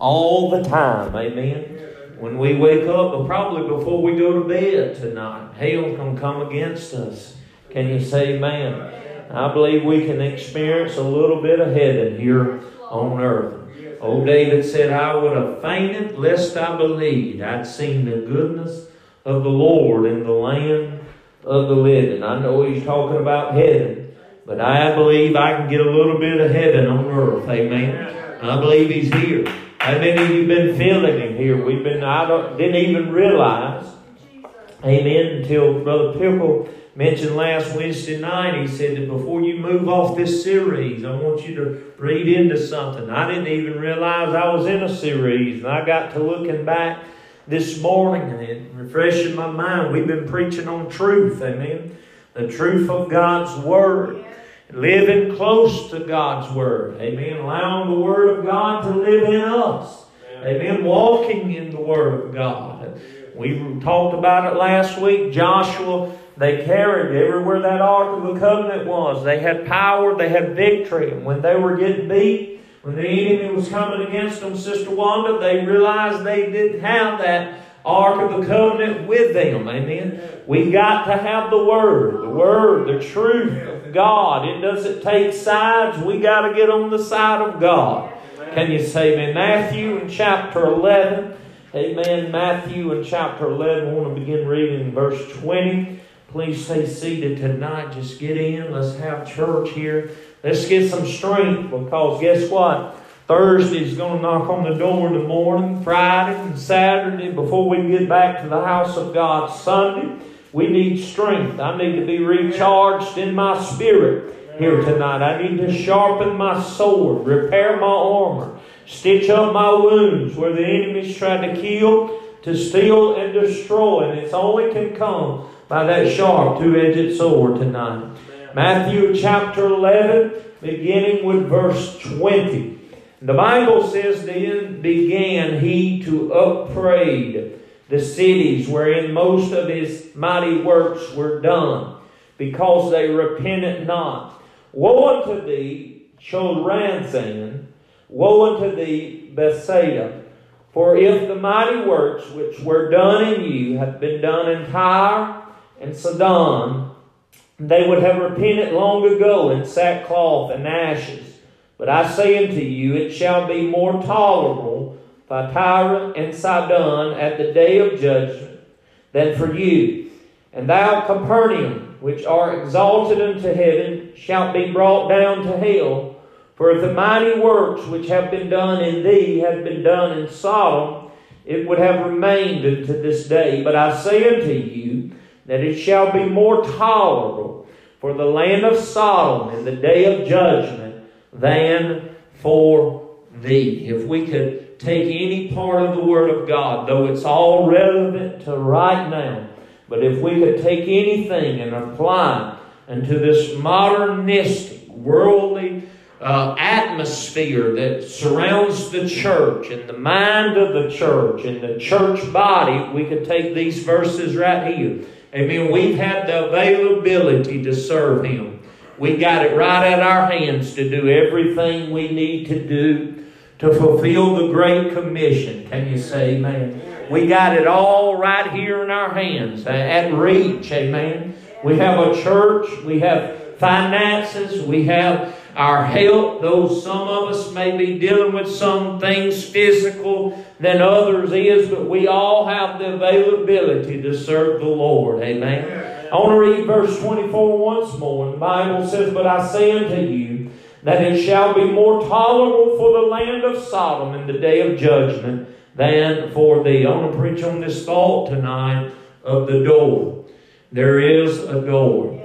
all the time. Amen. When we wake up, but probably before we go to bed tonight, hell can come against us. Can you say amen? I believe we can experience a little bit of heaven here on earth. Old David said, I would have fainted lest I believed I'd seen the goodness of the Lord in the land of the living. I know he's talking about heaven, but I believe I can get a little bit of heaven on earth. Amen. I believe he's here. How many of you been feeling him here? We've been, I don't, didn't even realize, amen, until Brother Pickle mentioned last Wednesday night. He said that before you move off this series, I want you to read into something. I didn't even realize I was in a series, and I got to looking back this morning and it refreshing my mind. We've been preaching on truth, amen. The truth of God's Word. Living close to God's Word. Amen. Allowing the Word of God to live in us. Amen. Walking in the Word of God. We talked about it last week. Joshua, they carried everywhere that Ark of the Covenant was. They had power, they had victory. And when they were getting beat, when the enemy was coming against them, Sister Wanda, they realized they didn't have that Ark of the Covenant with them. Amen. We got to have the Word, the Word, the truth of God. It doesn't take sides. We got to get on the side of God. Can you say amen? Matthew in chapter 11. Amen. Matthew in chapter 11. I want to begin reading verse 20. Please stay seated tonight. Just get in. Let's have church here. Let's get some strength because guess what? Thursday's going to knock on the door in the morning, Friday and Saturday, before we get back to the house of God Sunday. We need strength. I need to be recharged in my spirit here tonight. I need to sharpen my sword, repair my armor, stitch up my wounds where the enemy's trying to kill, to steal, and destroy. And it's only can come by that sharp two-edged sword tonight. Matthew chapter 11, beginning with verse 20. The Bible says, Then began he to upbraid the cities wherein most of his mighty works were done, because they repented not. Woe unto thee, Chorazin! Woe unto thee, Bethsaida! For if the mighty works which were done in you had been done in Tyre and Sidon, they would have repented long ago in sackcloth and ashes. But I say unto you, it shall be more tolerable for Tyre and Sidon at the day of judgment than for you. And thou, Capernaum, which art exalted unto heaven, shalt be brought down to hell. For if the mighty works which have been done in thee had been done in Sodom, it would have remained unto this day. But I say unto you that it shall be more tolerable for the land of Sodom in the day of judgment than for thee. If we could take any part of the Word of God, though it's all relevant to right now, but if we could take anything and apply it into this modernistic, worldly uh, atmosphere that surrounds the church and the mind of the church and the church body, we could take these verses right here. Amen. We've had the availability to serve Him. We got it right at our hands to do everything we need to do to fulfill the Great Commission. Can you say amen? We got it all right here in our hands, at reach. Amen. We have a church. We have finances. We have our health, though some of us may be dealing with some things physical than others is, but we all have the availability to serve the Lord. Amen. I want to read verse 24 once more. The Bible says, But I say unto you that it shall be more tolerable for the land of Sodom in the day of judgment than for thee. I want to preach on this thought tonight of the door. There is a door.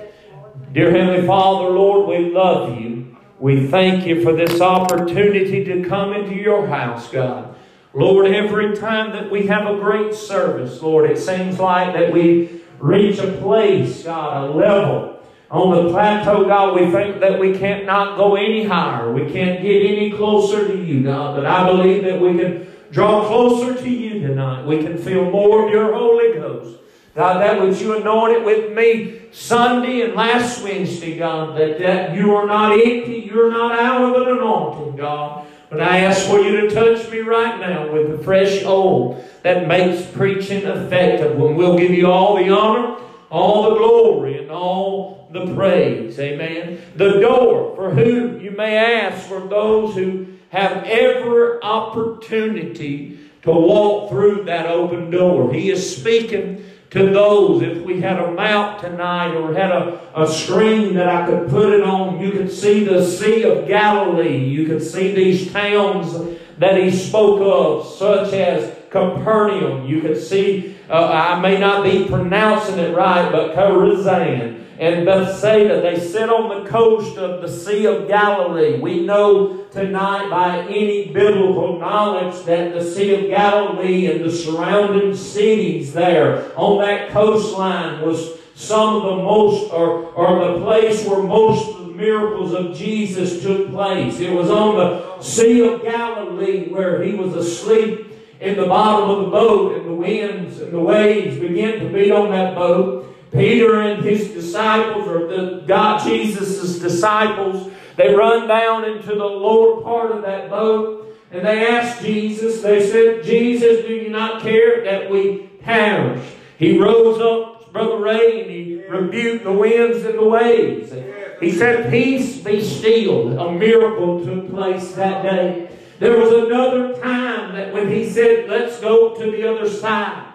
Dear Heavenly Father, Lord, we love you. We thank you for this opportunity to come into your house, God. Lord, every time that we have a great service, Lord, it seems like that we reach a place, God, a level on the plateau, God, we think that we can't not go any higher. We can't get any closer to you, God. But I believe that we can draw closer to you tonight. We can feel more of your Holy Ghost. God, that which you anointed with me Sunday and last Wednesday, God, that, that you are not empty, you're not out of an anointing, God. But I ask for you to touch me right now with the fresh oil that makes preaching effective. And we'll give you all the honor, all the glory, and all the praise. Amen. The door for whom you may ask for those who have every opportunity to walk through that open door. He is speaking to those. If we had a map tonight or had a, a screen that I could put it on, you could see the Sea of Galilee. You could see these towns that he spoke of, such as Capernaum. You could see, uh, I may not be pronouncing it right, but Chorazin and Bethsaida. They sit on the coast of the Sea of Galilee. We know tonight by any biblical knowledge that the Sea of Galilee and the surrounding cities there on that coastline was some of the most, or, or the place where most of the miracles of Jesus took place. It was on the Sea of Galilee where he was asleep in the bottom of the boat and the winds and the waves began to beat on that boat. Peter and his disciples, or the God Jesus' disciples, they run down into the lower part of that boat and they ask Jesus, they said, Jesus, do you not care that we perish? He rose up, Brother Ray, and he rebuked the winds and the waves. He said, Peace be still. A miracle took place that day. There was another time that when he said, Let's go to the other side,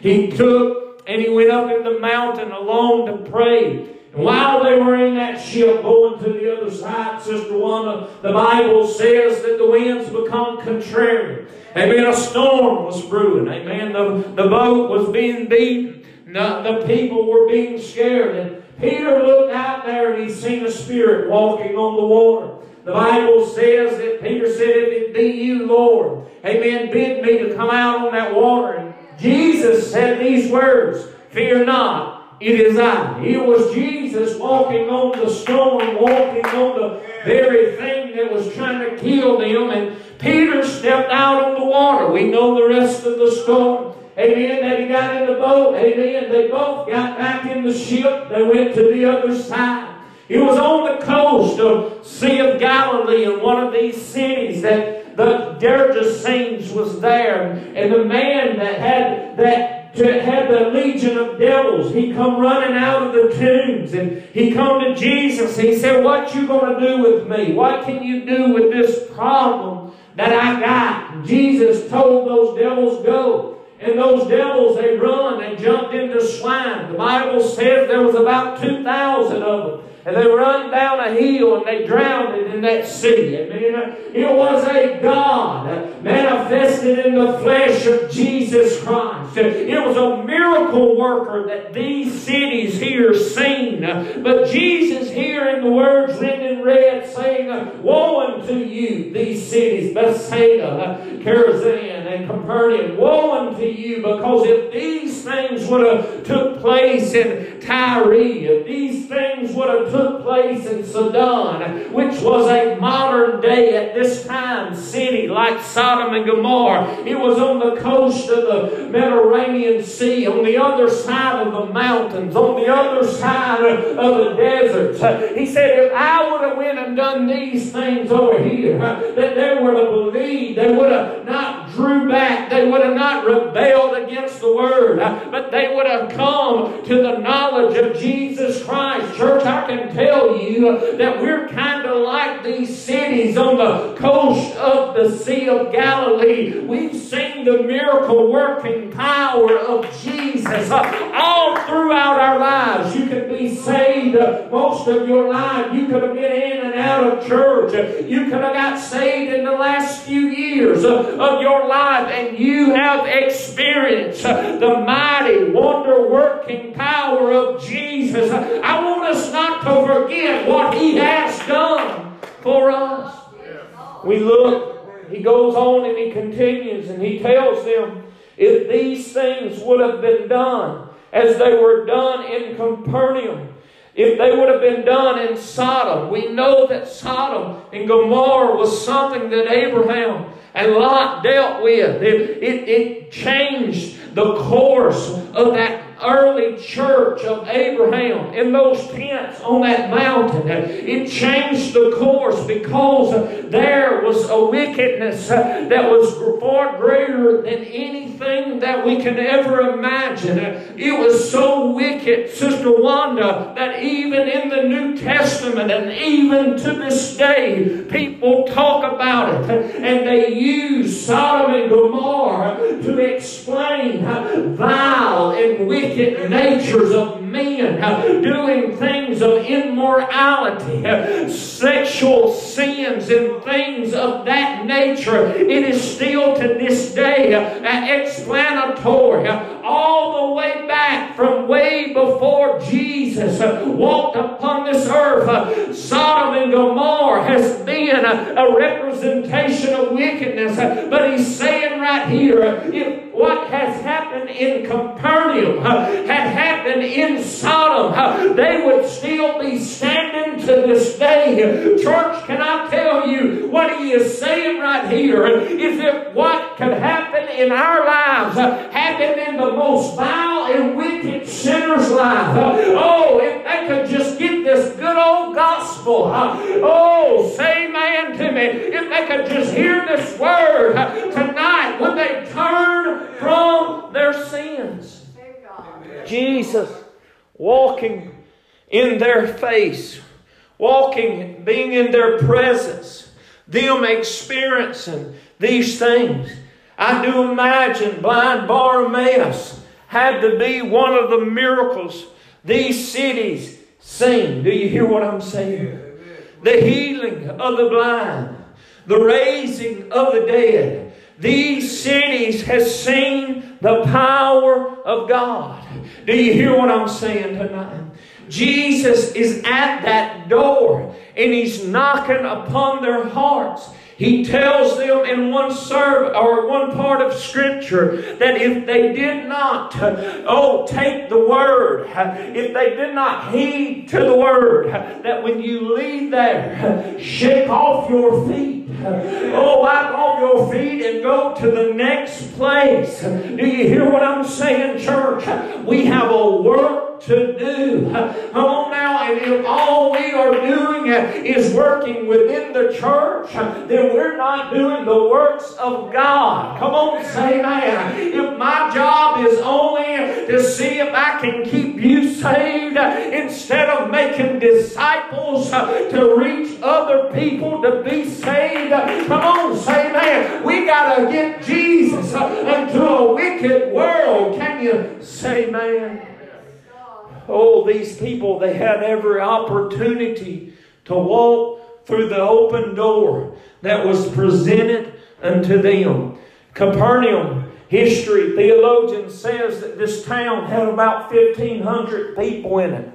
he took and he went up in the mountain alone to pray. And while they were in that ship going to the other side, Sister Wanda, the Bible says that the winds become contrary. Amen. A storm was brewing. Amen. The, the boat was being beaten. The, the people were being scared. And Peter looked out there and he seen a spirit walking on the water. The Bible says that Peter said, If it be you, Lord, amen, bid me to come out on that water. And Jesus said these words, Fear not, it is I. It was Jesus walking on the storm, walking on the very thing that was trying to kill them. And Peter stepped out on the water. We know the rest of the story. Amen. That he got in the boat. Amen. They both got back in the ship. They went to the other side. It was on the coast of Sea of Galilee in one of these cities that the Gergesenes was there, and the man that had that had the legion of devils, he come running out of the tombs, and he come to Jesus. He said, "What you gonna do with me? What can you do with this problem that I got?" Jesus told those devils, "Go." And those devils, they run They jumped into swine. The Bible says there was about 2,000 of them. And they run down a hill and they drowned in that sea. Amen. It was a God manifested in the flesh of Jesus Christ. It was a miracle worker that these cities here seen. But Jesus here in the words written in red saying, Woe unto you, these cities, Bethsaida, Chorazin, and Capernaum. Woe unto you, because if these things would have took place in Tyre, if these things would have took place in Sidon, which was a modern day at this time city like Sodom and Gomorrah. It was on the coast of the Mediterranean Sea, on the other side of the mountains, on the other side of the deserts. He said, if I would have went and done these things over here, that they would have believed, they would have not drew back, they would have not rebelled against the word, uh, but they would have come to the knowledge of Jesus Christ. Church, I can tell you that we're kind of like these cities on the coast of the Sea of Galilee. We've seen the miracle working power of Jesus uh, all throughout our lives. You could be saved uh, most of your life. You could have been in and out of church. You could have got saved in the last few years of your life, and you have experienced the mighty, wonder working power of Jesus. I want us not to forget what He has done for us. We look, He goes on and He continues and He tells them if these things would have been done as they were done in Capernaum, if they would have been done in Sodom, we know that Sodom and Gomorrah was something that Abraham and Lot dealt with. It, it, it changed the course of that early church of Abraham in those tents on that mountain. It changed the course because there was a wickedness that was far greater than anything that we can ever imagine. It was so wicked, Sister Wanda, that even in the New Testament and even to this day, people talk about it and they use Sodom and Gomorrah to explain vile and wicked natures of men doing things of immorality, sexual sins, and things of that nature. It is still to this day uh, explanatory all the way back from way before Jesus uh, walked upon this earth. Uh, Sodom and Gomorrah has been a representation of wickedness, but he's saying right here if what has happened in Capernaum had happened in Sodom, they would still be standing to this day. Church, can I tell you what he is saying right here is if what could happen in our lives happened in the most vile and wicked sinner's life. Oh, if they could just gospel. Oh, say man to me. If they could just hear this word tonight, would they turn from their sins? Jesus walking in their face, walking, being in their presence, them experiencing these things. I do imagine blind Bartimaeus had to be one of the miracles these cities sing. Do you hear what I'm saying? The healing of the blind, the raising of the dead. These cities has seen the power of God. Do you hear what I'm saying tonight? Jesus is at that door and he's knocking upon their hearts. He tells them in one serve or one part of Scripture that if they did not, oh, take the word, if they did not heed to the word, that when you leave there, shake off your feet. Oh, wipe off your feet and go to the next place. Do you hear what I'm saying, church? We have a work to do. Come on oh, now, and if all we are doing is working within the church, then we're not doing the works of God. Come on, say man. If my job is only to see if I can keep you saved instead of making disciples uh, to reach other people to be saved, uh, come on, say man. We got to get Jesus uh, into a wicked world. Can you say man? Oh, these people, they had every opportunity to walk through the open door that was presented unto them. Capernaum history, theologian says that this town had about 1,500 people in it.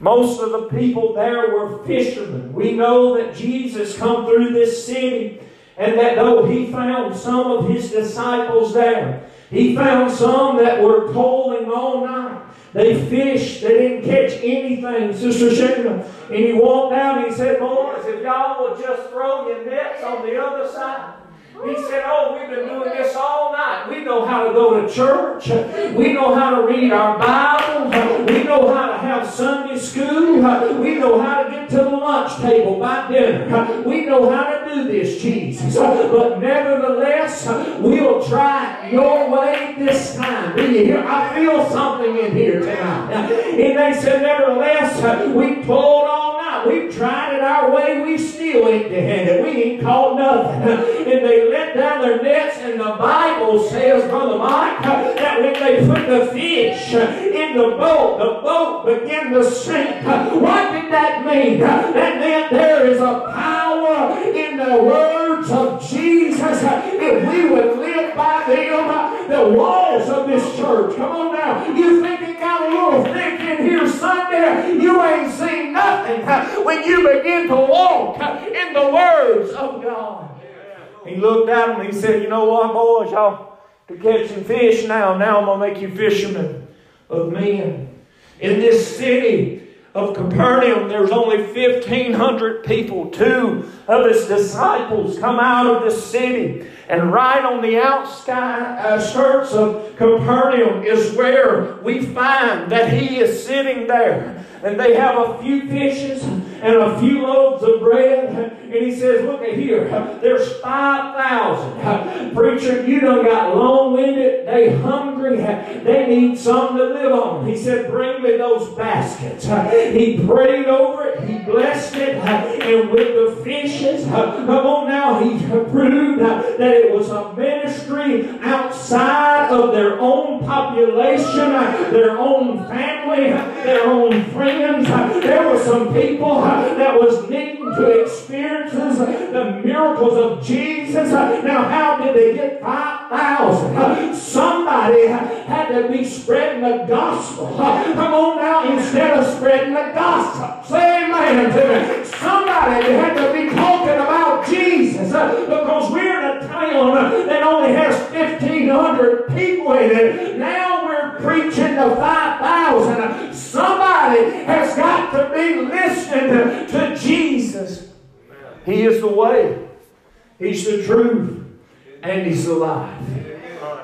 Most of the people there were fishermen. We know that Jesus come through this city and that though he found some of his disciples there, he found some that were toiling all night. They fished. They didn't catch anything, Sister Shayna. And he walked down and he said, Boys, if y'all would just throw your nets on the other side. He said, Oh, we've been doing this all night. We know how to go to church. We know how to read our Bible. We know how to have Sunday school. We know how to get to the lunch table by dinner. We know how to do this, Jesus. But nevertheless, we'll try your way this time. Do you hear? I feel something in here tonight. And they said, Nevertheless, we pulled all We've tried it our way. We still ain't handed. We ain't caught nothing. And they let down their nets, and the Bible says, Brother Mike, that when they put the fish in the boat, the boat began to sink. What did that mean? That meant there is a power in the words of Jesus. If we would live by them, the walls of this church, come on now, you think it got a little thick in here Sunday? You ain't seen nothing when you begin to walk in the words of God. He looked at them and he said, You know what, boys, y'all to catching fish now. Now I'm going to make you fishermen of men. In this city, of Capernaum, there's only 1,500 people. Two of his disciples come out of the city, and right on the outskirts uh, of Capernaum is where we find that he is sitting there. And they have a few fishes and a few loaves of bread. And he says, Look at here, there's 5,000. Preacher, you done got long winded. They hungry. They need something to live on. He said, Bring me those baskets. He prayed over it. He blessed it. And with the fishes, come on now, he proved that it was a ministry outside of their own population, their own family, their own friends. There were some people that was needing to experience the miracles of Jesus. Now, how did they get 5,000? Somebody had to be spreading the gospel. Come on now, instead of spreading the gospel. Say amen to me. Somebody had to be talking about Jesus because we're in a town that only has 1,500 people in it. Now we're preaching to 5,000. Has got to be listening to Jesus. He is the way, He's the truth, and He's the life.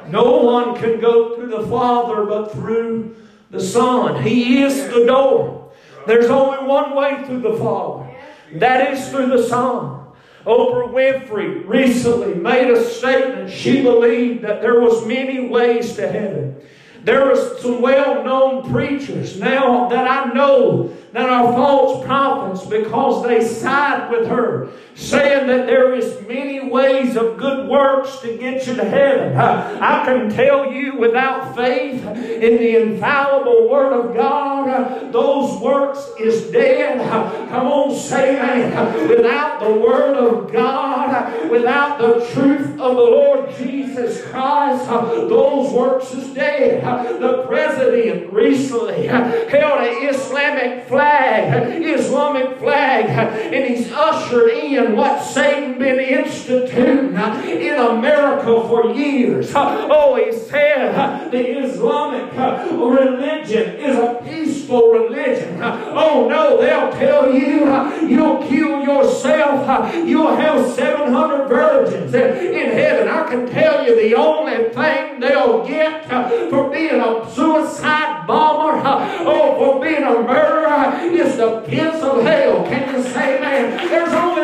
No one can go to the Father but through the Son. He is the door. There's only one way through the Father. That is through the Son. Oprah Winfrey recently made a statement. She believed that there was many ways to heaven. There are some well-known preachers now that I know that are false prophets because they side with her, saying that there is many ways of good works to get you to heaven. I can tell you without faith in the infallible Word of God, those works is dead. Come on, say that. Without the Word of God, without the truth of the Lord Jesus Christ, those works is dead. The president recently held an Islamic flag flag, Islamic flag, and he's ushered in what Satan been instituting in America for years. Oh, he said the Islamic religion is a peaceful religion. Oh no, they'll tell you you'll kill yourself, you'll have 700 virgins in heaven. I can tell you the only thing they'll get for being a suicide oh, for being a murderer, is the pits of hell. Can you say man? There's only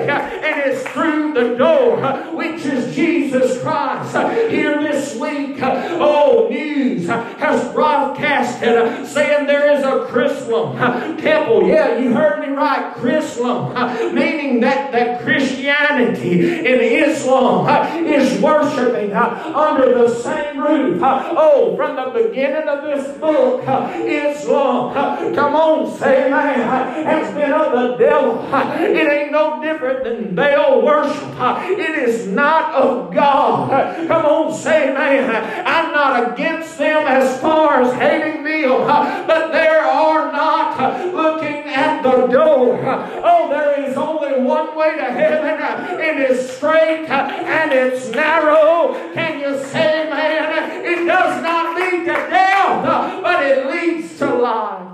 way, uh, and it's through the door, uh, which is Jesus Christ. Uh, here this week, oh, news has broadcasted saying there is a Chrislam temple. Yeah, you heard me right. Chrislam, meaning that, that Christianity and Islam is worshiping under the same roof. Oh, from the beginning of this book, Islam, come on, say man, has been of the devil. It ain't no different than Baal worship. It is not of God. Come on, say man. I'm not against them as far as hating them, but there are not looking at the door. Oh, there is only one way to heaven. It is straight and it's narrow. Can you say, man? It does not lead to death, but it leads to life.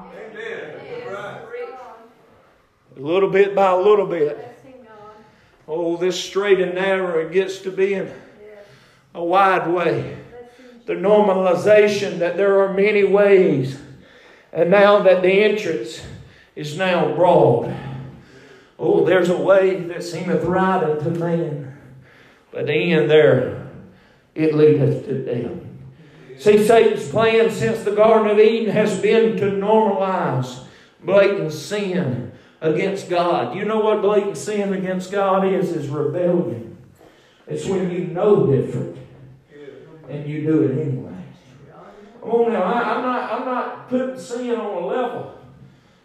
A little bit by a little bit. Oh, this straight and narrow it gets to be a wide way. The normalization that there are many ways, and now that the entrance is now broad. Oh, there's a way that seemeth right unto man, but in there it leadeth to death. See, Satan's plan since the Garden of Eden has been to normalize blatant sin against God. You know what blatant sin against God is? Is rebellion. It's when you know different and you do it anyway. Come on now, I, am not I'm not putting sin on a level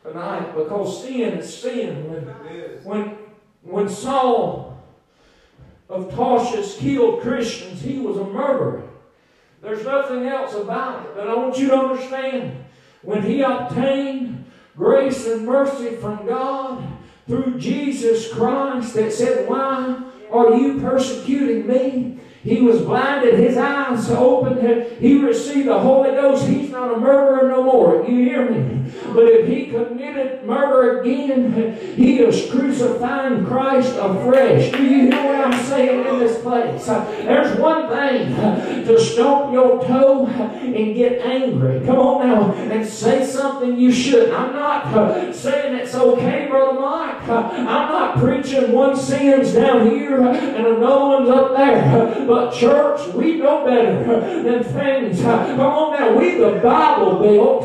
tonight because sin is sin. When when when Saul of Tarsus killed Christians, he was a murderer. There's nothing else about it. But I want you to understand when he obtained grace and mercy from God through Jesus Christ that said, Why are you persecuting me? He was blinded, his eyes opened, he received the Holy Ghost. He's not a murderer no more. you hear me? But if he committed murder again, he is crucifying Christ afresh. Do you hear what I'm saying in this place? There's one thing to stomp your toe and get angry. Come on now and say something you shouldn't. I'm not saying it's okay, Brother Mike. I'm not preaching one sin's down here and another one's up there. But church, we know better than things. Come on now, we the Bible built.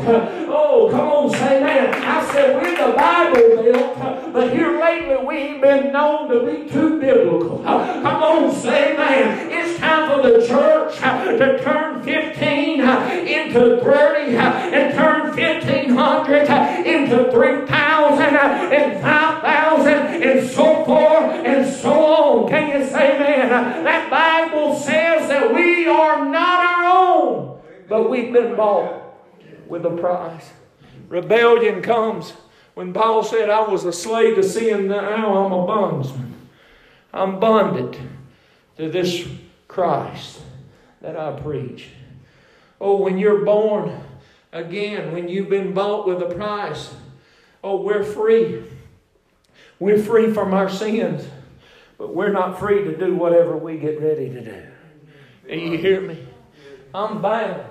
Oh, come on, say that. I said we the Bible built, but here lately we ain't been known to be too biblical. Come on, say man. It's time for the church to turn 15 into 30 and turn 1500 into 3000 and 5000 and so forth and so on. Can you say man? That Bible says that we are not our own, but we've been bought with a price. Rebellion comes when Paul said, I was a slave to sin, now I'm a bondsman. I'm bonded to this Christ that I preach. Oh, when you're born again, when you've been bought with a price, oh, we're free. We're free from our sins, but we're not free to do whatever we get ready to do. Do you hear me? I'm bound.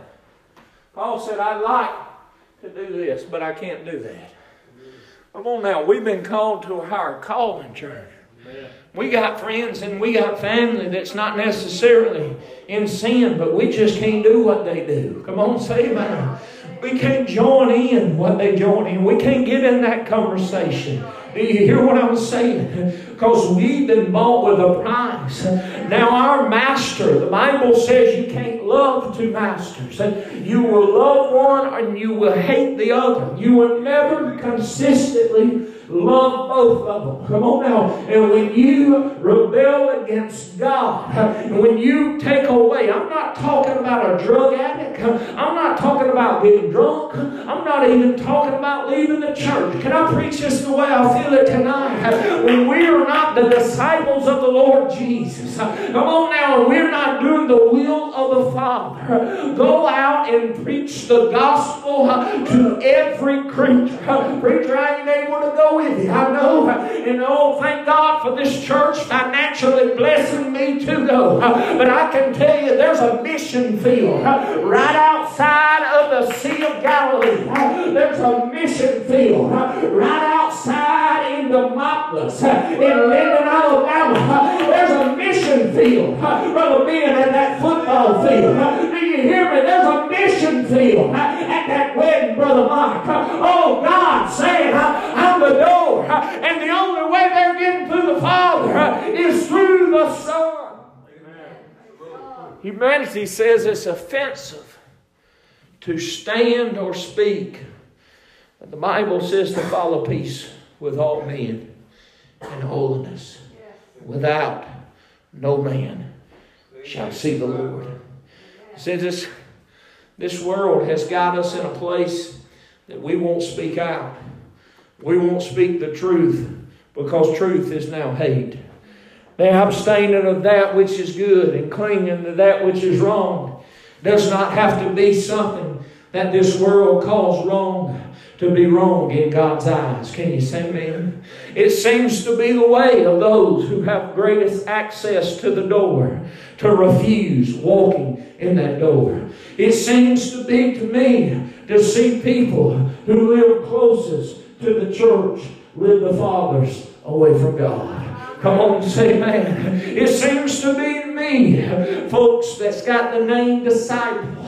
Paul said, I'd like to do this, but I can't do that. Come on now, we've been called to a higher calling, church. We got friends and we got family that's not necessarily in sin, but we just can't do what they do. Come on, say amen. We can't join in what they join in. We can't get in that conversation. Do you hear what I'm saying? Because we've been bought with a price. Now, our master, the Bible says you can't love two masters. And You will love one and you will hate the other. You will never consistently love both of them. Come on now. And when you rebel against God, when you take away, I'm not talking about a drug addict. I'm not talking about getting drunk. I'm not even talking about leaving the church. Can I preach this the way I feel it tonight? When we are not the disciples of the Lord Jesus, come on now, we're not doing the will of the Father. Go out and preach the gospel to every creature. Preacher, I ain't able to go with you. I know. And oh, thank God for this church financially blessing me to go. But I can tell you there's a mission field right outside of the Sea of Galilee. There's a mission field right outside in the Demopolis, in Linden, hear me? There's a mission field at that wedding, Brother Mike. Oh, God saying, I'm the door. And the only way they're getting to the Father is through the Son. Humanity says it's offensive to stand or speak. But the Bible says to follow peace with all men and holiness. Without no man shall see the Lord. Since this, this world has got us in a place that we won't speak out. We won't speak the truth because truth is now hate. Now, abstaining of that which is good and clinging to that which is wrong does not have to be something that this world calls wrong to be wrong in God's eyes. Can you say amen? It seems to be the way of those who have greatest access to the door to refuse walking in that door. It seems to be to me to see people who live closest to the church live the fathers away from God. Come on, say amen. It seems to be to me, folks that's got the name disciple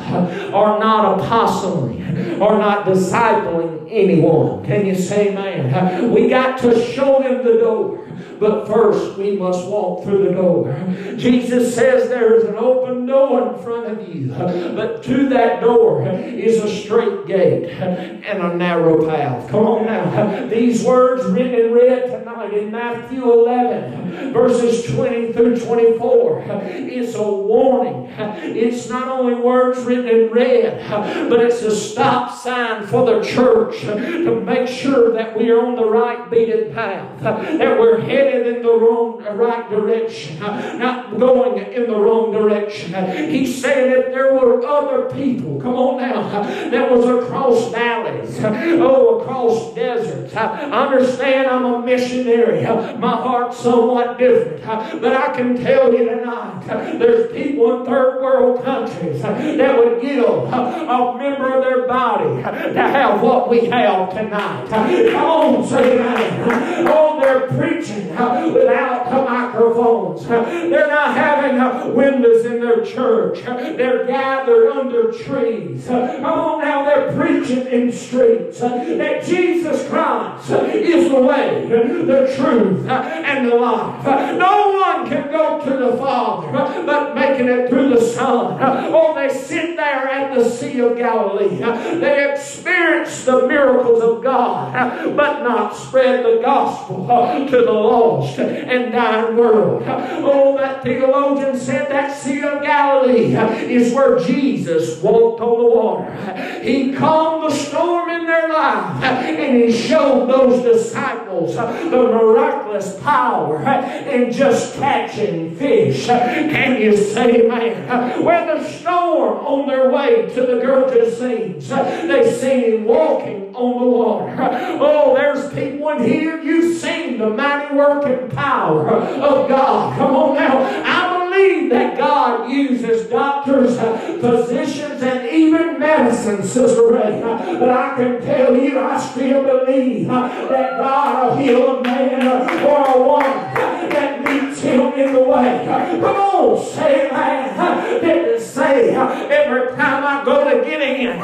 are not apostling, are not discipling anyone. Can you say amen? We got to show them the door. But first, we must walk through the door. Jesus says there is an open door in front of you, but to that door is a straight gate and a narrow path. Come on now. These words written in red tonight in Matthew 11, verses 20 through 24, it's a warning. It's not only words written in red, but it's a stop sign for the church to make sure that we are on the right beaten path, that we're headed in the wrong, uh, right direction, uh, not going in the wrong direction. He said if there were other people, come on now, uh, that was across valleys, oh, across deserts. I understand I'm a missionary. My heart's somewhat different. But I can tell you tonight, there's people in third world countries that would give a member of their body to have what we have tonight. Come on, say amen. Oh, they're preaching without the microphones. They're not having windows in their church. They're gathered under trees. Come on now, they're preaching in streets that Jesus Christ is the way, the truth, and the life. No one can go to the Father but making it through the Son. Oh, they sit there at the Sea of Galilee. They experience the miracles of God, but not spread the gospel to the lost and dying world. Oh, that theologian said that Sea of Galilee is where Jesus walked on the water. He calmed the storm in their life and he showed those disciples the miraculous power in just catching fish. Can you say, man? Where the storm on their way to the Gergesenes, they see him walking on the water. Oh, there's people in here, you've seen the mighty working power of God. Come on now. I believe that God uses doctors, uh, physicians, and even medicine, Sister Ray. But I can tell you, I still believe uh, that God will heal a man uh, or a woman that meets him in the way. Come on, say that. Didn't say every time I go to get in,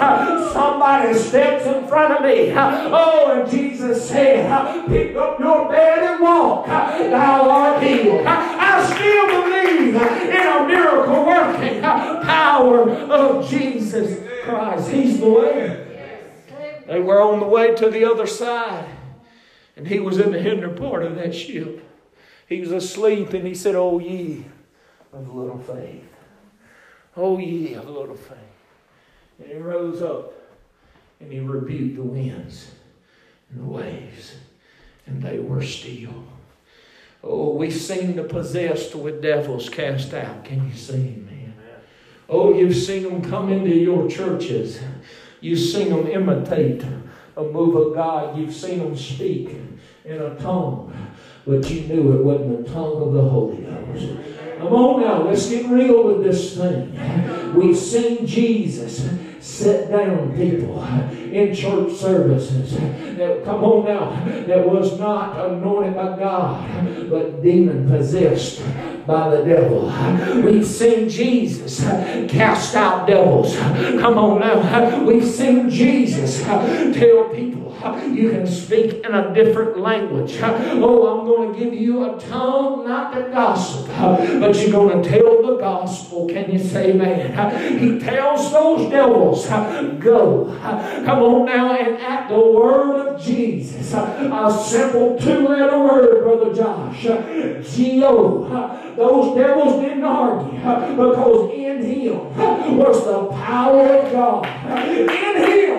somebody steps in front of me. Oh, and Jesus said, pick up your bed walk. Thou art healed. I still believe in a miracle working power of Jesus Christ. He's the way. They were on the way to the other side, and he was in the hinder part of that ship. He was asleep, and he said, Oh, ye of little faith. Oh, ye of little faith. And he rose up and he rebuked the winds and the waves, and they were still. Oh, we've seen the possessed with devils cast out. Can you see man? Oh, you've seen them come into your churches. You've seen them imitate a move of God. You've seen them speak in a tongue, but you knew it wasn't the tongue of the Holy Ghost. Come on now, let's get real with this thing. We've seen Jesus sit down people in church services that come on now that was not anointed by God but demon possessed by the devil. We've seen Jesus cast out devils. Come on now. We've seen Jesus tell people you can speak in a different language. Oh, I'm going to give you a tongue not to gossip, but you're going to tell gospel. Can you say amen? He tells those devils, go. Come on now and at the word of Jesus. A simple two-letter word, Brother Josh. G-O. Those devils didn't argue because in him was the power of God. In him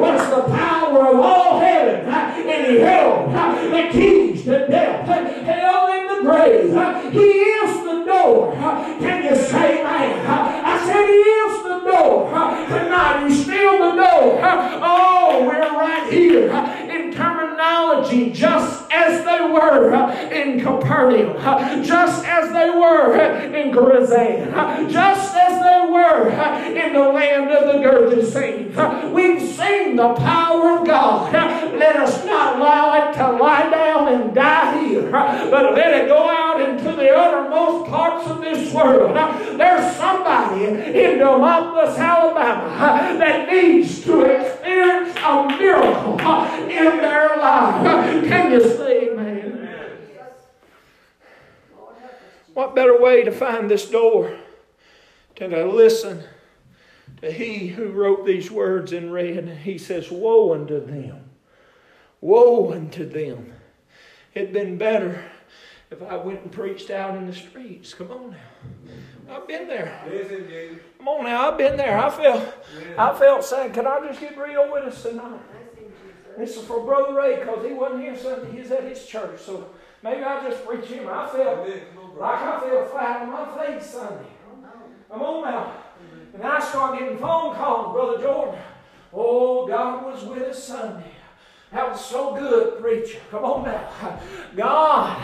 was the power of all heaven. And he held the keys to death, hell, and the grave. He is the door. Can you say man? I said he is the door. Tonight he's still the door. Oh, we're right here in terminology just as they were uh, in Capernaum, uh, just as they were uh, in Gerizim, just as they were in the land of the Gergesenes. We've seen the power of God. Let us not allow it to lie down and die here, but let it go out into the uttermost parts of this world. There's somebody in Demopolis, Alabama that needs to experience a miracle in their life. Can you see, man? What better way to find this door than to listen to he who wrote these words in red? He says, Woe unto them! Woe unto them! It'd been better if I went and preached out in the streets. Come on now. I've been there. Come on now, I've been there. I felt I felt sad. Can I just get real with us tonight? This is for Brother Ray because he wasn't here Sunday. He's at his church. So Maybe I just preach him. I felt like I feel flat on my face Sunday. Come on now. And I start getting phone calls, Brother Jordan. Oh, God was with us Sunday. That was so good, preacher. Come on now. God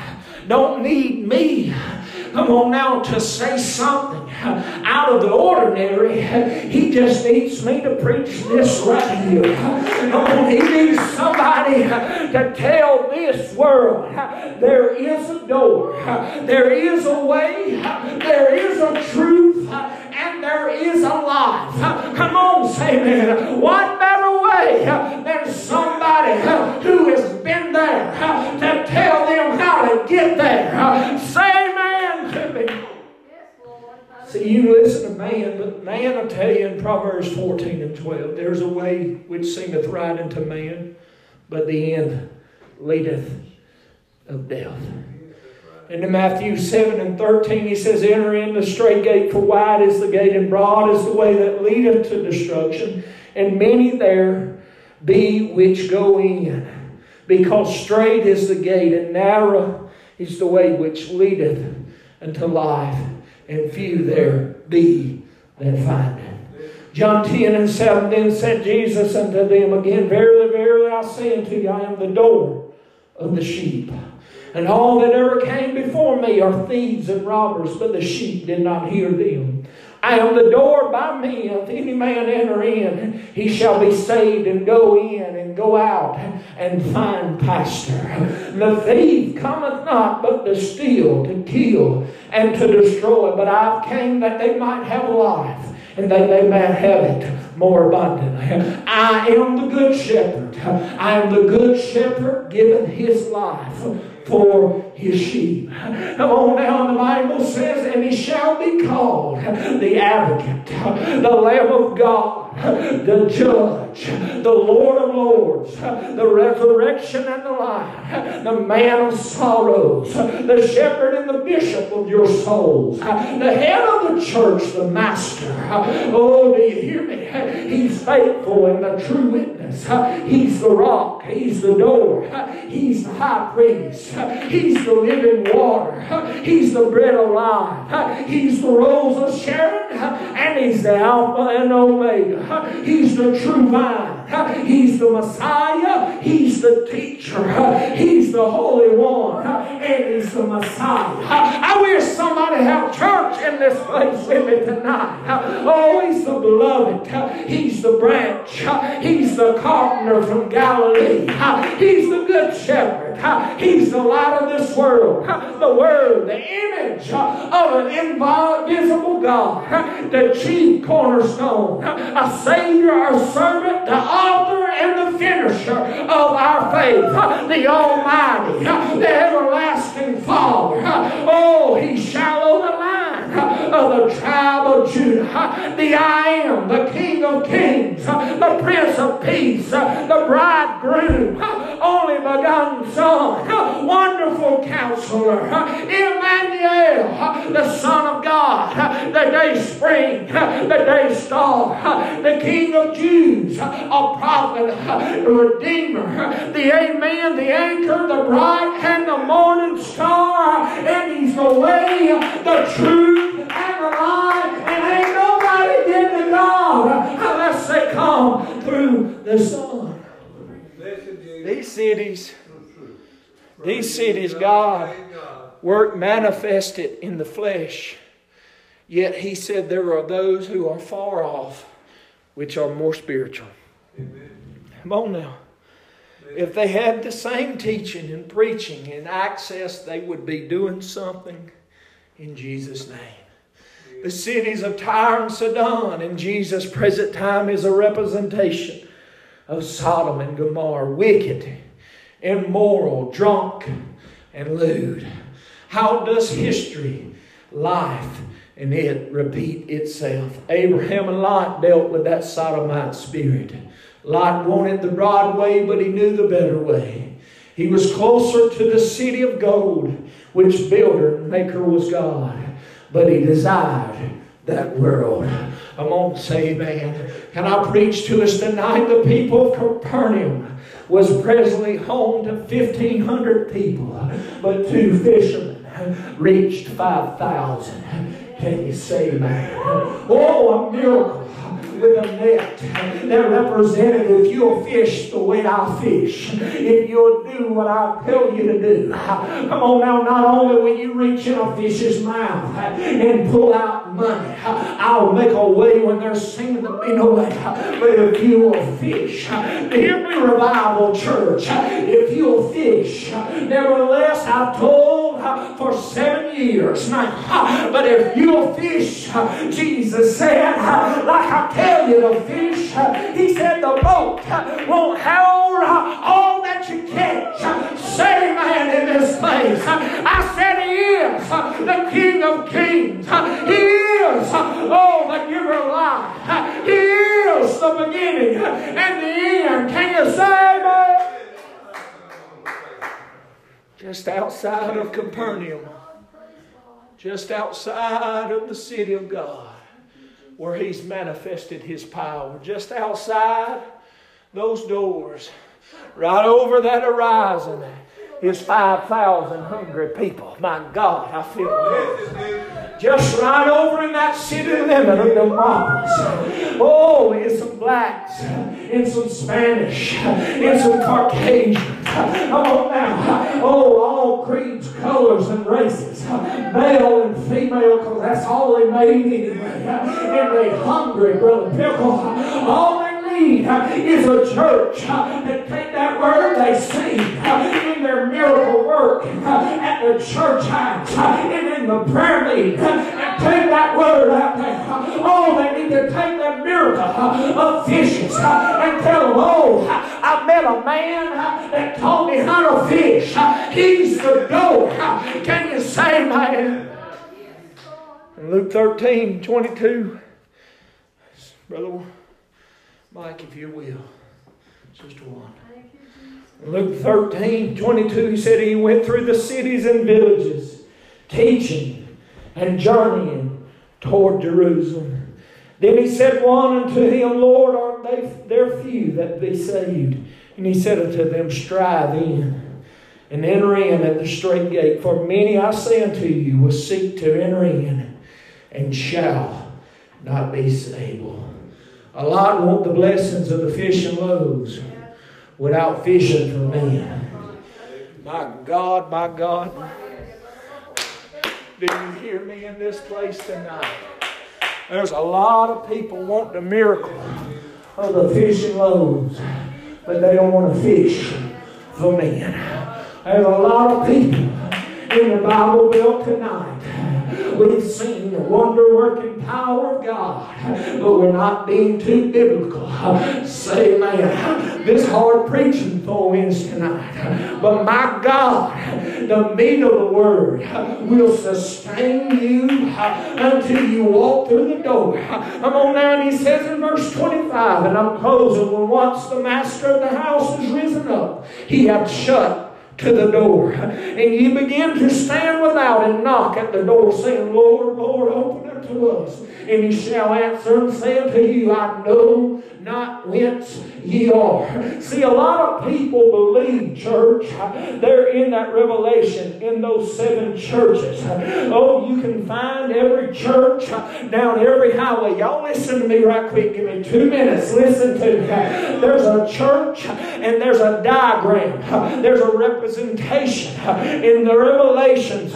don't need me. Come on now to say something out of the ordinary. He just needs me to preach this right here. On, he needs somebody to tell this world there is a door, there is a way, there is a truth, and there is a life. Come on, say amen. What better way than somebody who has been there to tell them how to get there? Say amen to me. See, you listen to man, but man, I tell you in Proverbs 14 and 12, there's a way which seemeth right unto man, but the end leadeth of death. And in Matthew 7 and 13, he says, Enter in the strait gate, for wide is the gate, and broad is the way that leadeth to destruction, and many there be which go in. Because strait is the gate, and narrow is the way which leadeth unto life, and few there be that find it. John 10 and 7 Then said Jesus unto them again, Verily, verily, I say unto you, I am the door of the sheep. And all that ever came before me are thieves and robbers, but the sheep did not hear them. I am the door by me. If any man enter in, he shall be saved and go in and go out and find pasture. The thief cometh not but to steal, to kill, and to destroy. But I came that they might have life and that they might have it more abundantly. I am the good shepherd. I am the good shepherd giving his life for his sheep. Come on now, the Bible says, and he shall be called the advocate, the Lamb of God, the judge, the Lord of lords, the resurrection and the life, the man of sorrows, the shepherd and the bishop of your souls, the head of the church, the master. Oh, do you hear me? He's faithful and the true witness. He's the rock. He's the door. He's the high priest. He's the living water. He's the bread of life. He's the rose of Sharon. And He's the Alpha and Omega. He's the true vine. He's the Messiah. He's the teacher. He's the Holy One. And He's the Messiah. I wish somebody had church in this place with me tonight. Oh, He's the beloved. He's the branch. He's the carpenter from Galilee. He's the good shepherd. He's the light of this world. The Word, the image of an invisible God. The chief cornerstone. A Savior, a servant, the author and the finisher of our faith. The Almighty, the everlasting Father. Oh, He's Shiloh the Lion of the tribe of Judah. The I am, the King of Kings, the Prince of Peace, the bridegroom, only begotten Son, wonderful counselor, Emmanuel, the Son of God, the day spring, the day star, the King of Jews, a prophet, a redeemer, the Amen, the anchor, the bright and the morning star, and He's the way, the truth, and the life, and ain't nobody getting to God unless they come through the Son. These cities, these cities, God work manifested in the flesh. Yet He said there are those who are far off, which are more spiritual. Come on now. If they had the same teaching and preaching and access, they would be doing something in Jesus' name. The cities of Tyre and Sidon in Jesus' present time is a representation of Sodom and Gomorrah, wicked, immoral, drunk, and lewd. How does history, life, and it repeat itself? Abraham and Lot dealt with that sodomite spirit. Lot wanted the broad way, but he knew the better way. He was closer to the city of gold, which builder and maker was God, but he desired that world. I'm going to say amen. Can I preach to us tonight? The people of Capernaum was presently home to 1,500 people, but two fishermen reached 5,000. Can you say amen? Oh, a miracle with a net that represented if you'll fish the way I fish, if you'll do what I tell you to do. Come on now, not only will you reach in a fish's mouth and pull out money, I'll make a way when there seems to be no way. But if you will fish, hear me, revival church, if you'll fish, nevertheless, I've told for seven years but if you'll fish, Jesus said, like I tell you to fish. He said the boat won't hold all that you catch. Say man in this place. I said he is the King of Kings. He is, oh, the giver of life. He is the beginning and the end. Can you say man? Just outside of Capernaum, just outside of the city of God where He's manifested His power. Just outside those doors, right over that horizon, is 5,000 hungry people. My God, I feel good. Just right over in that city limit of Demopolis. Oh, in some blacks, in some Spanish, in some Caucasians. Come on now. Oh, all creeds, colors, and races. Male and female, because that's all they made anyway. And they hungry, Brother Pickle. All they need is a church that take word they see uh, in their miracle work uh, at the church house uh, and in the prayer meeting and take that word out there. Oh, they need to take that miracle of fishes and tell them, oh, I met a man that taught me how to fish. He's the door. Can you say, man? Luke 13, 22. Brother Mike, if you will. Sister one. Luke 13, 22, he said he went through the cities and villages, teaching and journeying toward Jerusalem. Then he said one unto him, Lord, are they there few that be saved? And he said unto them, Strive in and enter in at the strait gate. For many, I say unto you, will seek to enter in and shall not be able. A lot want the blessings of the fish and loaves without fishing for men. My God, my God. Do you hear me in this place tonight? There's a lot of people want the miracle of the fishing loaves, but they don't want to fish for men. There's a lot of people in the Bible Belt tonight We've seen the wonder working power of God, but we're not being too biblical. Say amen. This hard preaching for is tonight. But my God, the meat of the word will sustain you until you walk through the door. Come on now, and he says in verse 25, and I'm closing, when once the master of the house is risen up, he hath shut to the door. And you begin to stand without and knock at the door, saying, Lord, Lord, open to us. And he shall answer and say unto you, I know not whence ye are. See, a lot of people believe, church, they're in that revelation in those seven churches. Oh, you can find every church down every highway. Y'all listen to me right quick. Give me two minutes. Listen to me. There's a church and there's a diagram. There's a representation in the revelations.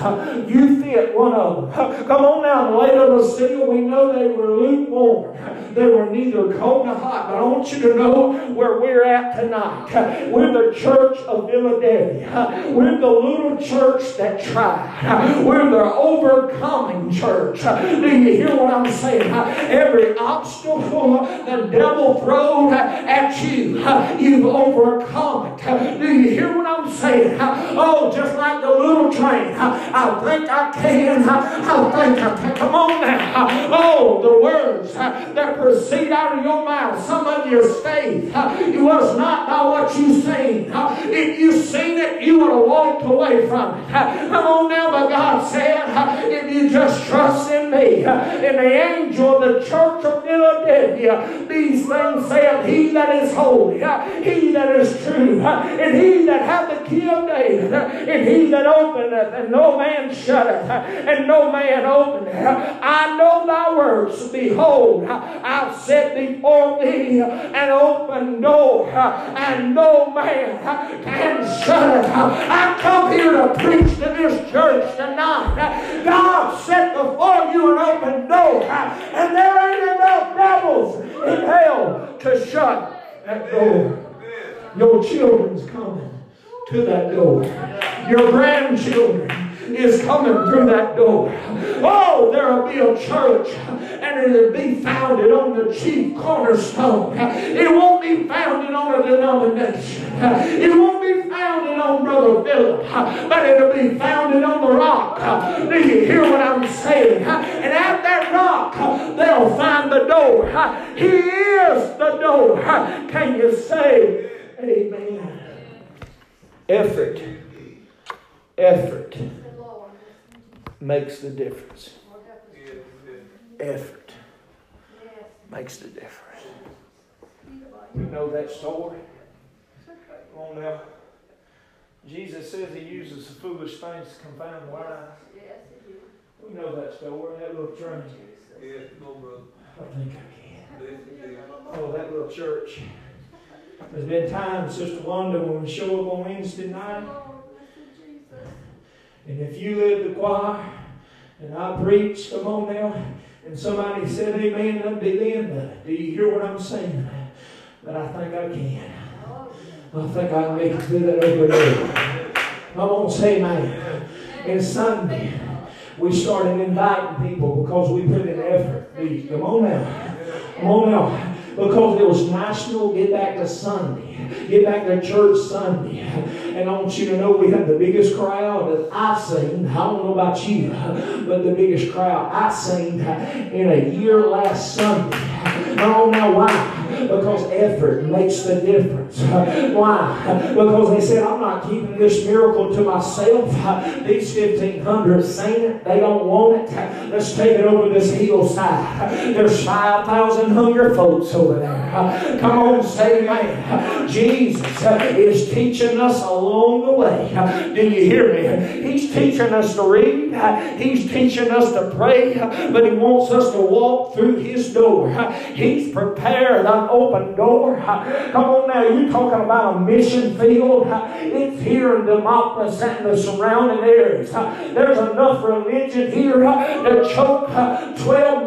You fit one of them. Come on now, later the seal, we know they were lukewarm. They were neither cold nor hot. But I want you to know where we're at tonight. We're the church of Philadelphia. We're the little church that tried. We're the overcoming church. Do you hear what I'm saying? Every obstacle the devil throws at you, you've overcome it. Do you hear what I'm saying? Oh, just like the little train. I think I can. I think I can. Come on now. Oh, the words that proceed out of your mouth. Some of your faith it was not by what you seen. If you seen it, you would have walked away from it. Come on now, but God said, if you just trust in me, in the angel of the church of Philadelphia, these things said, He that is holy, he that is true, and he that hath the key of David, and he that openeth, and no man shutteth, and no man openeth. I know thy words. Behold, I've set before thee an open door, and no man can shut it. I come here to preach to this church tonight. God set before you an open door, and there ain't enough devils in hell to shut that door. Your children's coming to that door. Your grandchildren is coming through that door. Oh, there'll be a church and it'll be founded on the chief cornerstone. It won't be founded on a denomination. It won't be founded on Brother Philip, but it'll be founded on the rock. Do you hear what I'm saying? And at that rock, they'll find the door. He is the door. Can you say amen? Effort. Effort makes the difference. Effort makes the difference. You know that story? Come on now. Jesus says he uses the foolish things to confound the wise. We know that story, that little train. I think I can. Oh, that little church. There's been times, Sister Wanda, when we show up on Wednesday night, and if you led the choir and I preach, come on now, and somebody said amen, that'd be it. Do you hear what I'm saying? But I think I can. I think I can make that over there. I won't say amen. And Sunday, we started inviting people because we put in effort. Come on now. Come on now. Because it was national, get back to Sunday. Get back to church Sunday. And I want you to know we had the biggest crowd that I've seen. I don't know about you, but the biggest crowd I've seen in a year last Sunday. I don't know why. Because effort makes the difference. Why? Because they said, I'm not keeping this miracle to myself. These 1,500 seen it. They don't want it. Let's take it over this hillside. There's 5,000 hungry folks over there. Come on, say amen. Jesus uh, is teaching us along the way. Do you hear me? He's teaching us to read. He's teaching us to pray. But He wants us to walk through His door. He's prepared open door. Come on now, you talking about a mission field. It's here in Demopolis and the surrounding areas. There's enough religion here to choke 12